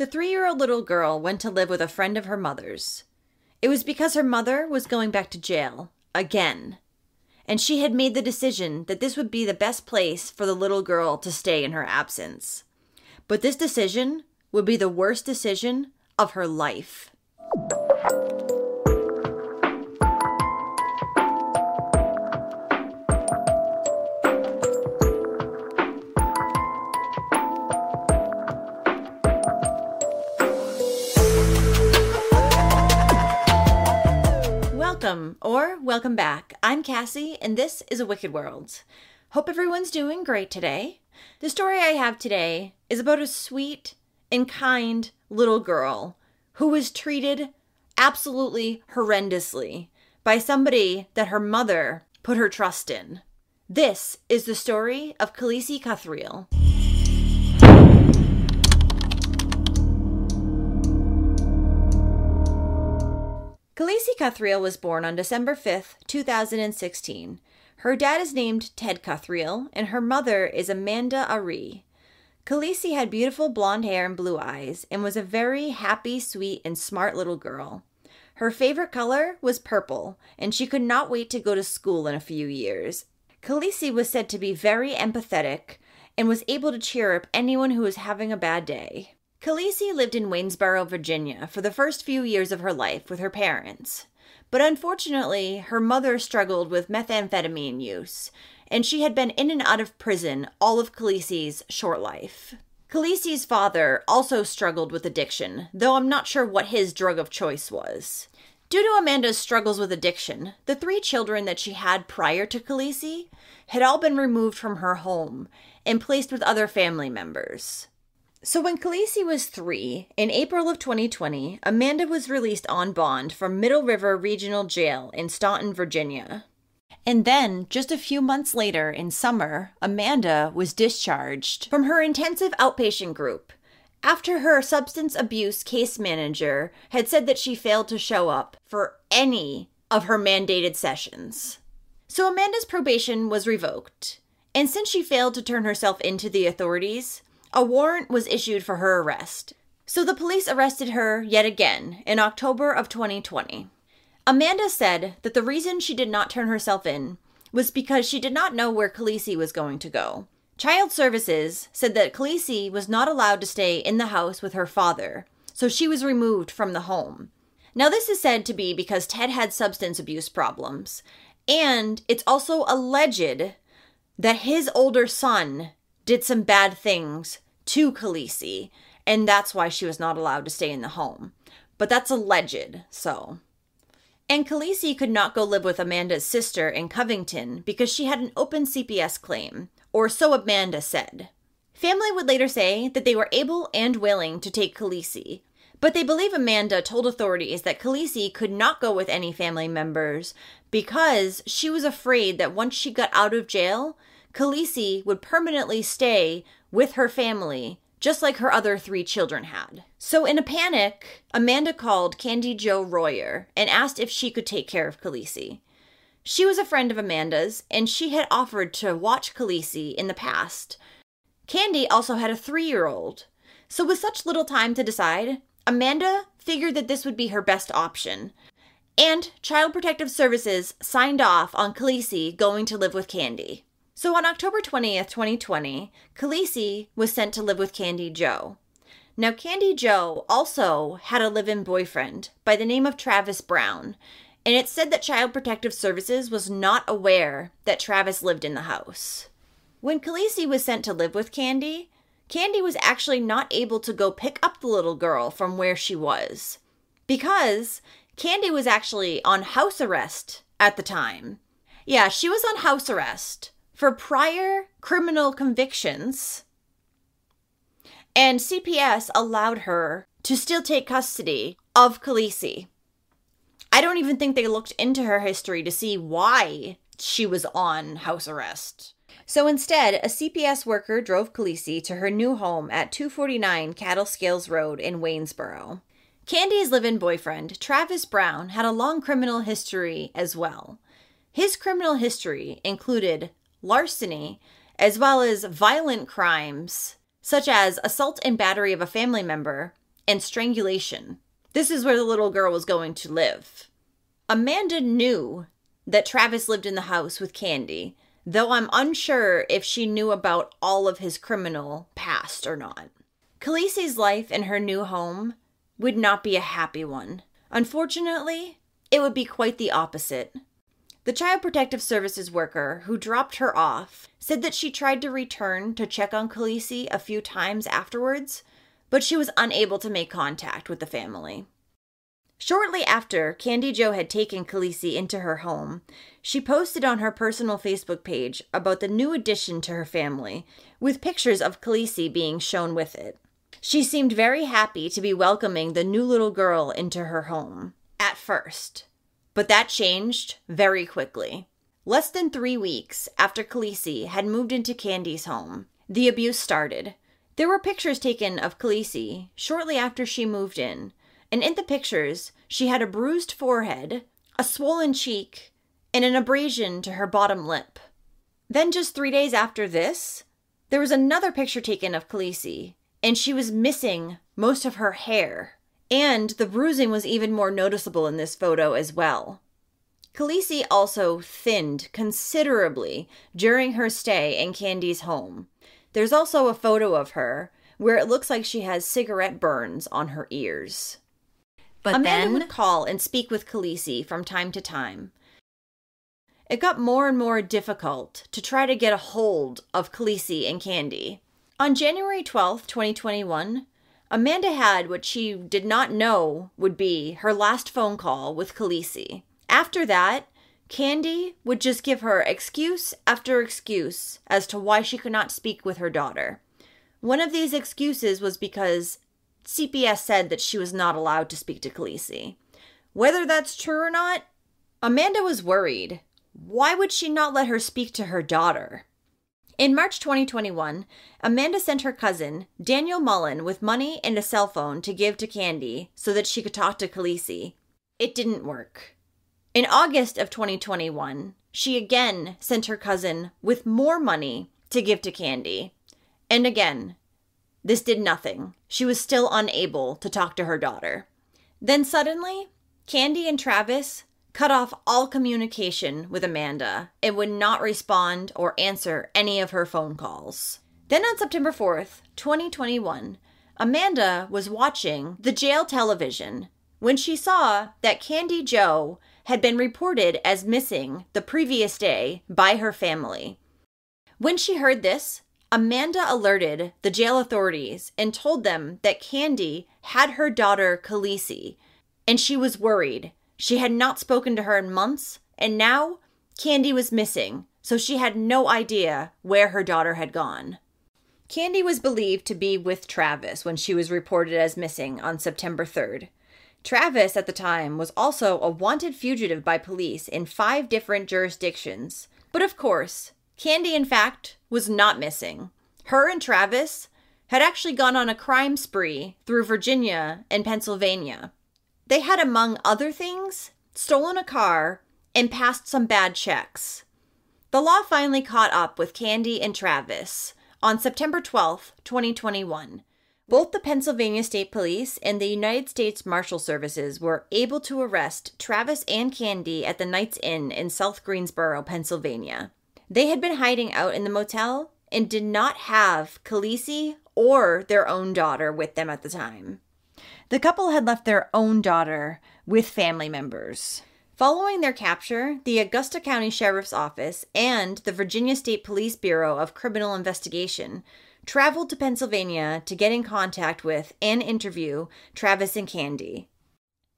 The three year old little girl went to live with a friend of her mother's. It was because her mother was going back to jail again. And she had made the decision that this would be the best place for the little girl to stay in her absence. But this decision would be the worst decision of her life. Welcome or welcome back. I'm Cassie, and this is A Wicked World. Hope everyone's doing great today. The story I have today is about a sweet and kind little girl who was treated absolutely horrendously by somebody that her mother put her trust in. This is the story of Khaleesi Cuthriell. Khaleesi Cuthriell was born on December 5th, 2016. Her dad is named Ted Cuthriell, and her mother is Amanda Arey. Khaleesi had beautiful blonde hair and blue eyes, and was a very happy, sweet, and smart little girl. Her favorite color was purple, and she could not wait to go to school in a few years. Khaleesi was said to be very empathetic and was able to cheer up anyone who was having a bad day. Khaleesi lived in Waynesboro, Virginia for the first few years of her life with her parents. But unfortunately, her mother struggled with methamphetamine use, and she had been in and out of prison all of Khaleesi's short life. Khaleesi's father also struggled with addiction, though I'm not sure what his drug of choice was. Due to Amanda's struggles with addiction, the three children that she had prior to Khaleesi had all been removed from her home and placed with other family members. So when Khaleesi was three, in April of 2020, Amanda was released on bond from Middle River Regional Jail in Staunton, Virginia. And then, just a few months later, in summer, Amanda was discharged from her intensive outpatient group after her substance abuse case manager had said that she failed to show up for any of her mandated sessions. So Amanda's probation was revoked. And since she failed to turn herself into the authorities, a warrant was issued for her arrest. So the police arrested her yet again in October of 2020. Amanda said that the reason she did not turn herself in was because she did not know where Khaleesi was going to go. Child Services said that Khaleesi was not allowed to stay in the house with her father, so she was removed from the home. Now, this is said to be because Ted had substance abuse problems, and it's also alleged that his older son did some bad things to Khaleesi, and that's why she was not allowed to stay in the home. But that's alleged, so. And Khaleesi could not go live with Amanda's sister in Covington because she had an open CPS claim, or so Amanda said. Family would later say that they were able and willing to take Khaleesi, but they believe Amanda told authorities that Khaleesi could not go with any family members because she was afraid that once she got out of jail, Khaleesi would permanently stay with her family, just like her other three children had. So, in a panic, Amanda called Candi Jo Royer and asked if she could take care of Khaleesi. She was a friend of Amanda's, and she had offered to watch Khaleesi in the past. Candi also had a three year old. So, with such little time to decide, Amanda figured that this would be her best option. And Child Protective Services signed off on Khaleesi going to live with Candi. So on October 20th, 2020, Khaleesi was sent to live with Candi Jo. Now, Candi Jo also had a live in boyfriend by the name of Travis Brown, and it's said that Child Protective Services was not aware that Travis lived in the house. When Khaleesi was sent to live with Candi, Candi was actually not able to go pick up the little girl from where she was because Candi was actually on house arrest at the time. Yeah, she was on house arrest for prior criminal convictions, and CPS allowed her to still take custody of Khaleesi. I don't even think they looked into her history to see why she was on house arrest. So instead, a CPS worker drove Khaleesi to her new home at 249 Cattle Scales Road in Waynesboro. Candi's live in boyfriend, Travis Brown, had a long criminal history as well. His criminal history included larceny, as well as violent crimes such as assault and battery of a family member, and strangulation. This is where the little girl was going to live. Amanda knew that Travis lived in the house with Candi, though I'm unsure if she knew about all of his criminal past or not. Khaleesi's life in her new home would not be a happy one. Unfortunately, it would be quite the opposite. The Child Protective Services worker who dropped her off said that she tried to return to check on Khaleesi a few times afterwards, but she was unable to make contact with the family. Shortly after Candi Jo had taken Khaleesi into her home, she posted on her personal Facebook page about the new addition to her family, with pictures of Khaleesi being shown with it. She seemed very happy to be welcoming the new little girl into her home, at first. But that changed very quickly. Less than three weeks after Khaleesi had moved into Candi's home, the abuse started. There were pictures taken of Khaleesi shortly after she moved in, and in the pictures, she had a bruised forehead, a swollen cheek, and an abrasion to her bottom lip. Then, just three days after this, there was another picture taken of Khaleesi, and she was missing most of her hair. And the bruising was even more noticeable in this photo as well. Khaleesi also thinned considerably during her stay in Candi's home. There's also a photo of her where it looks like she has cigarette burns on her ears. But Amanda then... would call and speak with Khaleesi from time to time. It got more and more difficult to try to get a hold of Khaleesi and Candi. On January 12th, 2021, Amanda had what she did not know would be her last phone call with Khaleesi. After that, Candi would just give her excuse after excuse as to why she could not speak with her daughter. One of these excuses was because CPS said that she was not allowed to speak to Khaleesi. Whether that's true or not, Amanda was worried. Why would she not let her speak to her daughter? In March 2021, Amanda sent her cousin, Daniel Mullen, with money and a cell phone to give to Candi so that she could talk to Khaleesi. It didn't work. In August of 2021, she again sent her cousin with more money to give to Candi. And again, this did nothing. She was still unable to talk to her daughter. Then suddenly, Candi and Travis cut off all communication with Amanda and would not respond or answer any of her phone calls. Then on September 4th, 2021, Amanda was watching the jail television when she saw that Candi Jo had been reported as missing the previous day by her family. When she heard this, Amanda alerted the jail authorities and told them that Candi had her daughter Khaleesi, and she was worried she had not spoken to her in months, and now Candi was missing, so she had no idea where her daughter had gone. Candi was believed to be with Travis when she was reported as missing on September 3rd. Travis, at the time, was also a wanted fugitive by police in five different jurisdictions. But of course, Candi, in fact, was not missing. Her and Travis had actually gone on a crime spree through Virginia and Pennsylvania. They had, among other things, stolen a car and passed some bad checks. The law finally caught up with Candi and Travis on September 12, 2021. Both the Pennsylvania State Police and the United States Marshal Services were able to arrest Travis and Candi at the Knights Inn in South Greensburg, Pennsylvania. They had been hiding out in the motel and did not have Khaleesi or their own daughter with them at the time. The couple had left their own daughter with family members. Following their capture, the Augusta County Sheriff's Office and the Virginia State Police Bureau of Criminal Investigation traveled to Pennsylvania to get in contact with and interview Travis and Candi.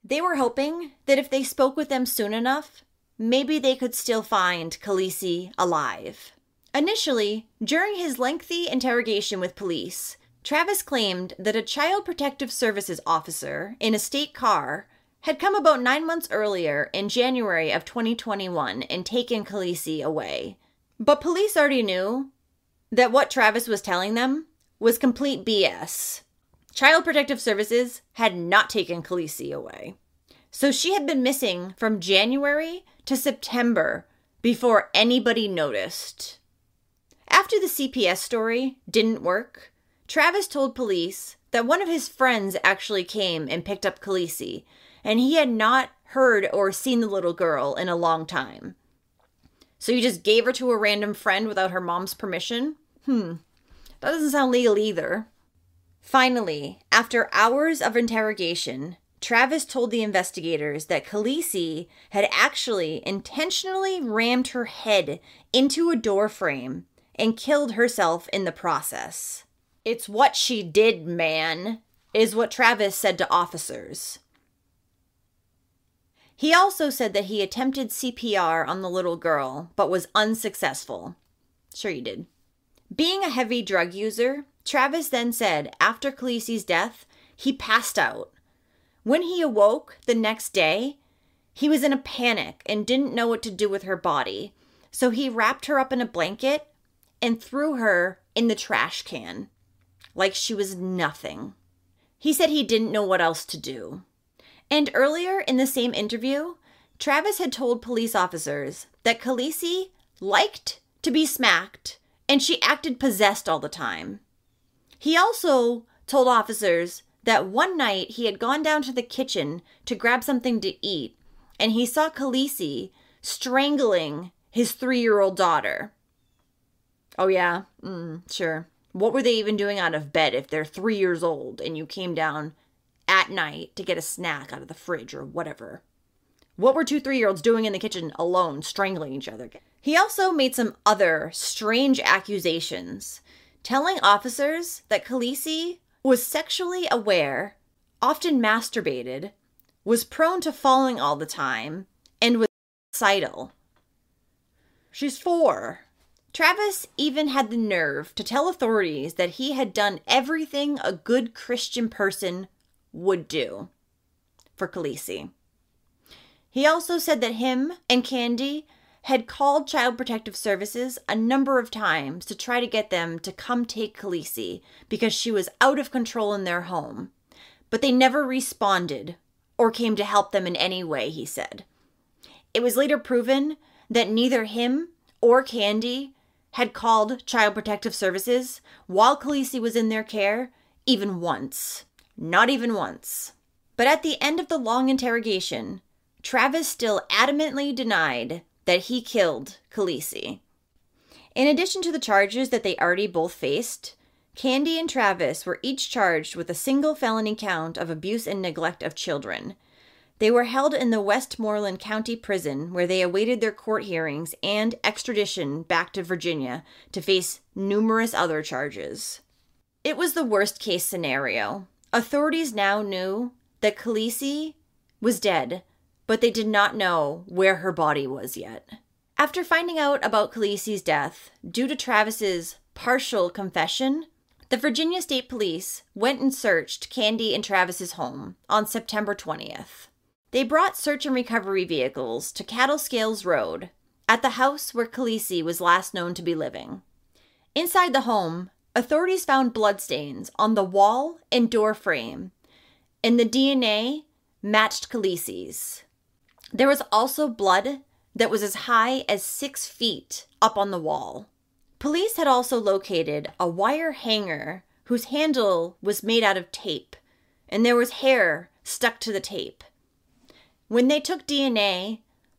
They were hoping that if they spoke with them soon enough, maybe they could still find Khaleesi alive. Initially, during his lengthy interrogation with police, Travis claimed that a Child Protective Services officer in a state car had come about nine months earlier in January of 2021 and taken Khaleesi away. But police already knew that what Travis was telling them was complete BS. Child Protective Services had not taken Khaleesi away. So she had been missing from January to September before anybody noticed. After the CPS story didn't work, Travis told police that one of his friends actually came and picked up Khaleesi, and he had not heard or seen the little girl in a long time. So you just gave her to a random friend without her mom's permission? Hmm, that doesn't sound legal either. Finally, after hours of interrogation, Travis told the investigators that Khaleesi had actually intentionally rammed her head into a door frame and killed herself in the process. It's what she did, man, is what Travis said to officers. He also said that he attempted CPR on the little girl, but was unsuccessful. Sure, you did. Being a heavy drug user, Travis then said after Khaleesi's death, he passed out. When he awoke the next day, he was in a panic and didn't know what to do with her body. So he wrapped her up in a blanket and threw her in the trash can like she was nothing. He said he didn't know what else to do. And earlier in the same interview, Travis had told police officers that Khaleesi liked to be smacked and she acted possessed all the time. He also told officers that one night he had gone down to the kitchen to grab something to eat and he saw Khaleesi strangling his three year old daughter. Oh, yeah, mm, sure. What were they even doing out of bed if they're three years old and you came down at night to get a snack out of the fridge or whatever? What were two three year olds doing in the kitchen alone, strangling each other? He also made some other strange accusations, telling officers that Khaleesi was sexually aware, often masturbated, was prone to falling all the time, and was suicidal. She's four, Travis even had the nerve to tell authorities that he had done everything a good Christian person would do for Khaleesi. He also said that him and Candi had called Child Protective Services a number of times to try to get them to come take Khaleesi because she was out of control in their home. But they never responded or came to help them in any way, he said. It was later proven that neither him or Candi had called Child Protective Services while Khaleesi was in their care, even once. Not even once. But at the end of the long interrogation, Travis still adamantly denied that he killed Khaleesi. In addition to the charges that they already both faced, Candi and Travis were each charged with a single felony count of abuse and neglect of children, they were held in the Westmoreland County Prison, where they awaited their court hearings and extradition back to Virginia to face numerous other charges. It was the worst case scenario. Authorities now knew that Khaleesi was dead, but they did not know where her body was yet. After finding out about Khaleesi's death, due to Travis's partial confession, the Virginia State Police went and searched Candi and Travis's home on September 20th. They brought search and recovery vehicles to Cattle Scales Road, at the house where Khaleesi was last known to be living. Inside the home, authorities found bloodstains on the wall and door frame, and the DNA matched Khaleesi's. There was also blood that was as high as six feet up on the wall. Police had also located a wire hanger whose handle was made out of tape, and there was hair stuck to the tape. When they took DNA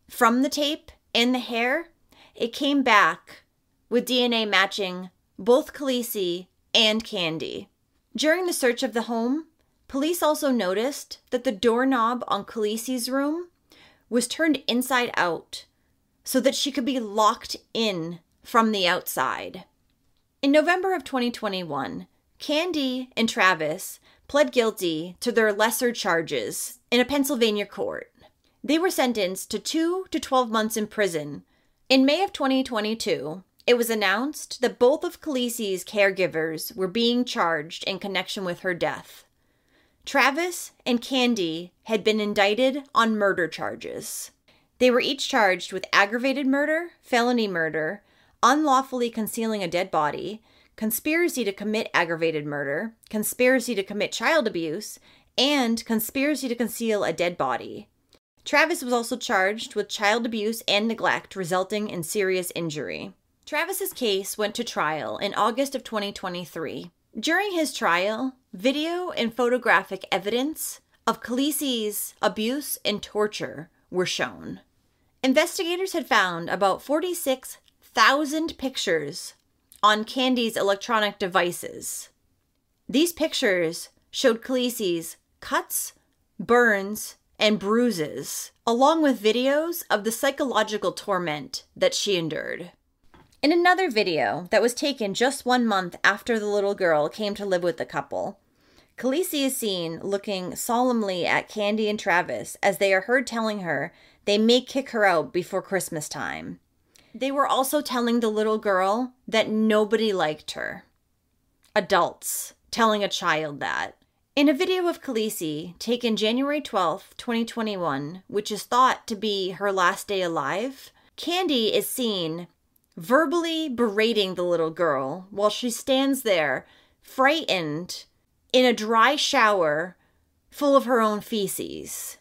from the tape and the hair, it came back with DNA matching both Khaleesi and Candi. During the search of the home, police also noticed that the doorknob on Khaleesi's room was turned inside out so that she could be locked in from the outside. In November of 2021, Candi and Travis pled guilty to their lesser charges in a Pennsylvania court. They were sentenced to 2 to 12 months in prison. In May of 2022, it was announced that both of Khaleesi's caregivers were being charged in connection with her death. Travis and Candi had been indicted on murder charges. They were each charged with aggravated murder, felony murder, unlawfully concealing a dead body, conspiracy to commit aggravated murder, conspiracy to commit child abuse, and conspiracy to conceal a dead body. Travis was also charged with child abuse and neglect resulting in serious injury. Travis's case went to trial in August of 2023. During his trial, video and photographic evidence of Khaleesi's abuse and torture were shown. Investigators had found about 46,000 pictures on Candi's electronic devices. These pictures showed Khaleesi's cuts, burns, and bruises, along with videos of the psychological torment that she endured. In another video that was taken just one month after the little girl came to live with the couple, Khaleesi is seen looking solemnly at Candi and Travis as they are heard telling her they may kick her out before Christmas time. They were also telling the little girl that nobody liked her. Adults telling a child that. In a video of Khaleesi taken January 12, 2021, which is thought to be her last day alive, Candi is seen verbally berating the little girl while she stands there, frightened, in a dry shower full of her own feces.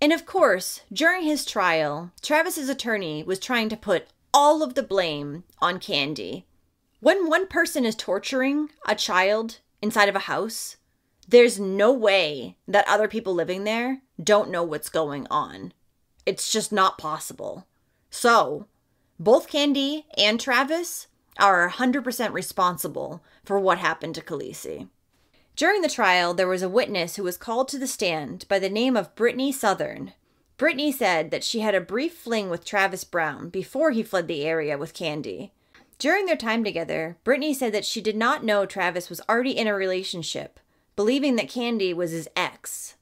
And of course, during his trial, Travis's attorney was trying to put all of the blame on Candi. When one person is torturing a child inside of a house, there's no way that other people living there don't know what's going on. It's just not possible. So, both Candi and Travis are 100% responsible for what happened to Khaleesi. During the trial, there was a witness who was called to the stand by the name of Brittany Southern. Brittany said that she had a brief fling with Travis Brown before he fled the area with Candi. During their time together, Brittany said that she did not know Travis was already in a relationship believing that Candi was his ex.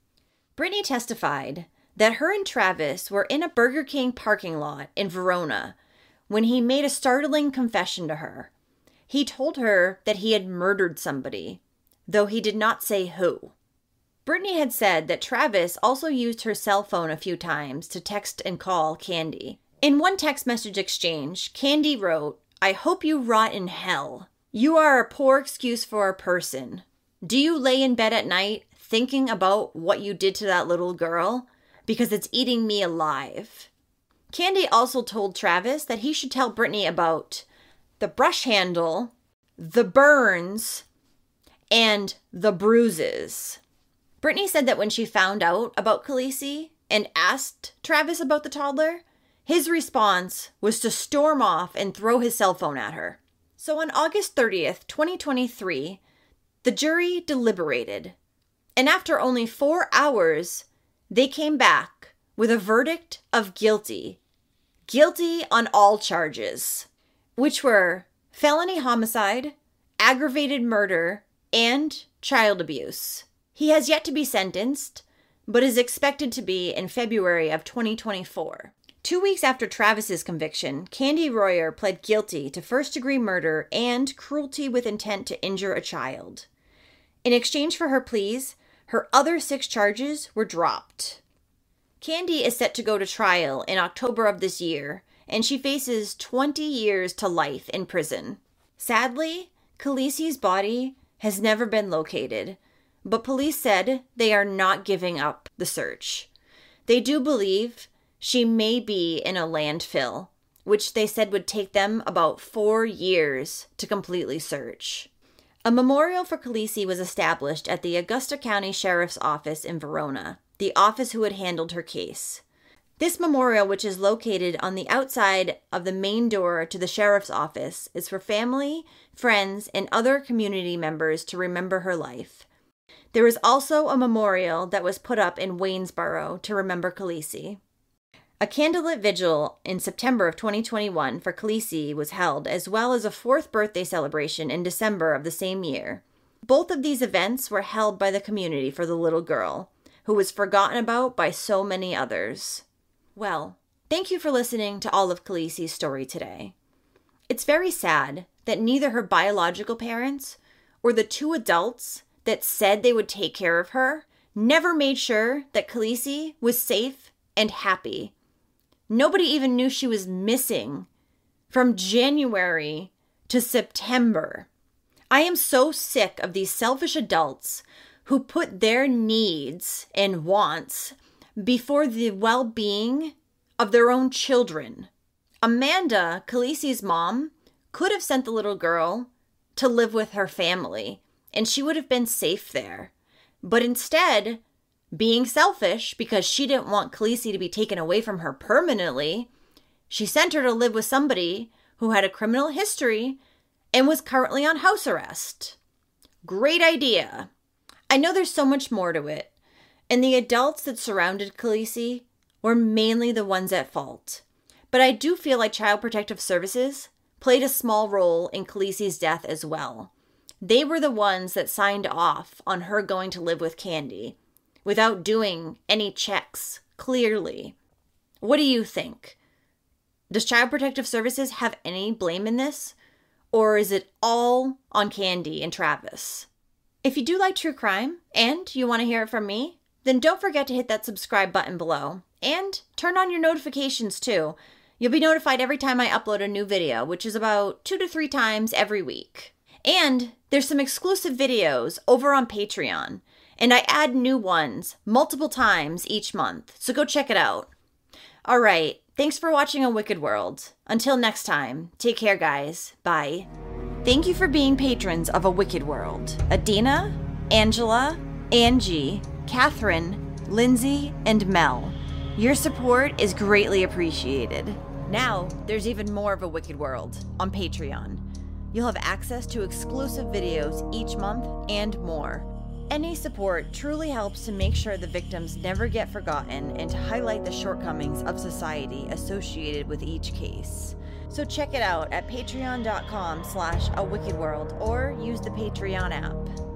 Brittany testified that her and Travis were in a Burger King parking lot in Verona when he made a startling confession to her. He told her that he had murdered somebody, though he did not say who. Brittany had said that Travis also used her cell phone a few times to text and call Candi. In one text message exchange, Candi wrote, I hope you rot in hell. You are a poor excuse for a person. Do you lay in bed at night thinking about what you did to that little girl? Because it's eating me alive. Candi also told Travis that he should tell Brittany about the brush handle, the burns, and the bruises. Brittany said that when she found out about Khaleesi and asked Travis about the toddler, his response was to storm off and throw his cell phone at her. So on August 30th, 2023, the jury deliberated, and after only four hours, they came back with a verdict of guilty. Guilty on all charges, which were felony homicide, aggravated murder, and child abuse. He has yet to be sentenced, but is expected to be in February of 2024. Two weeks after Travis's conviction, Candi Royer pled guilty to first degree murder and cruelty with intent to injure a child. In exchange for her pleas, her other six charges were dropped. Candi is set to go to trial in October of this year, and she faces 20 years to life in prison. Sadly, Khaleesi's body has never been located, but police said they are not giving up the search. They do believe she may be in a landfill, which they said would take them about four years to completely search. A memorial for Khaleesi was established at the Augusta County Sheriff's Office in Verona, the office who had handled her case. This memorial, which is located on the outside of the main door to the sheriff's office, is for family, friends, and other community members to remember her life. There is also a memorial that was put up in Waynesboro to remember Khaleesi. A candlelit vigil in September of 2021 for Khaleesi was held, as well as a fourth birthday celebration in December of the same year. Both of these events were held by the community for the little girl, who was forgotten about by so many others. Well, thank you for listening to all of Khaleesi's story today. It's very sad that neither her biological parents or the two adults that said they would take care of her never made sure that Khaleesi was safe and happy Nobody even knew she was missing from January to September. I am so sick of these selfish adults who put their needs and wants before the well being of their own children. Amanda, Khaleesi's mom, could have sent the little girl to live with her family and she would have been safe there. But instead, being selfish because she didn't want Khaleesi to be taken away from her permanently, she sent her to live with somebody who had a criminal history and was currently on house arrest. Great idea. I know there's so much more to it, and the adults that surrounded Khaleesi were mainly the ones at fault. But I do feel like Child Protective Services played a small role in Khaleesi's death as well. They were the ones that signed off on her going to live with Candi without doing any checks clearly. What do you think? Does Child Protective Services have any blame in this? Or is it all on Candi and Travis? If you do like true crime and you want to hear it from me, then don't forget to hit that subscribe button below and turn on your notifications too. You'll be notified every time I upload a new video, which is about two to three times every week. And there's some exclusive videos over on Patreon, and I add new ones multiple times each month, so go check it out. All right, thanks for watching A Wicked World. Until next time, take care, guys. Bye. Thank you for being patrons of A Wicked World. Adina, Angela, Angie, Catherine, Lindsay, and Mel. Your support is greatly appreciated. Now, there's even more of A Wicked World on Patreon. You'll have access to exclusive videos each month and more. Any support truly helps to make sure the victims never get forgotten and to highlight the shortcomings of society associated with each case. So check it out at patreon.com slash a wicked world or use the Patreon app.